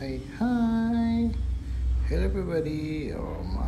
Hi, hi. Hello, everybody. Oh, my.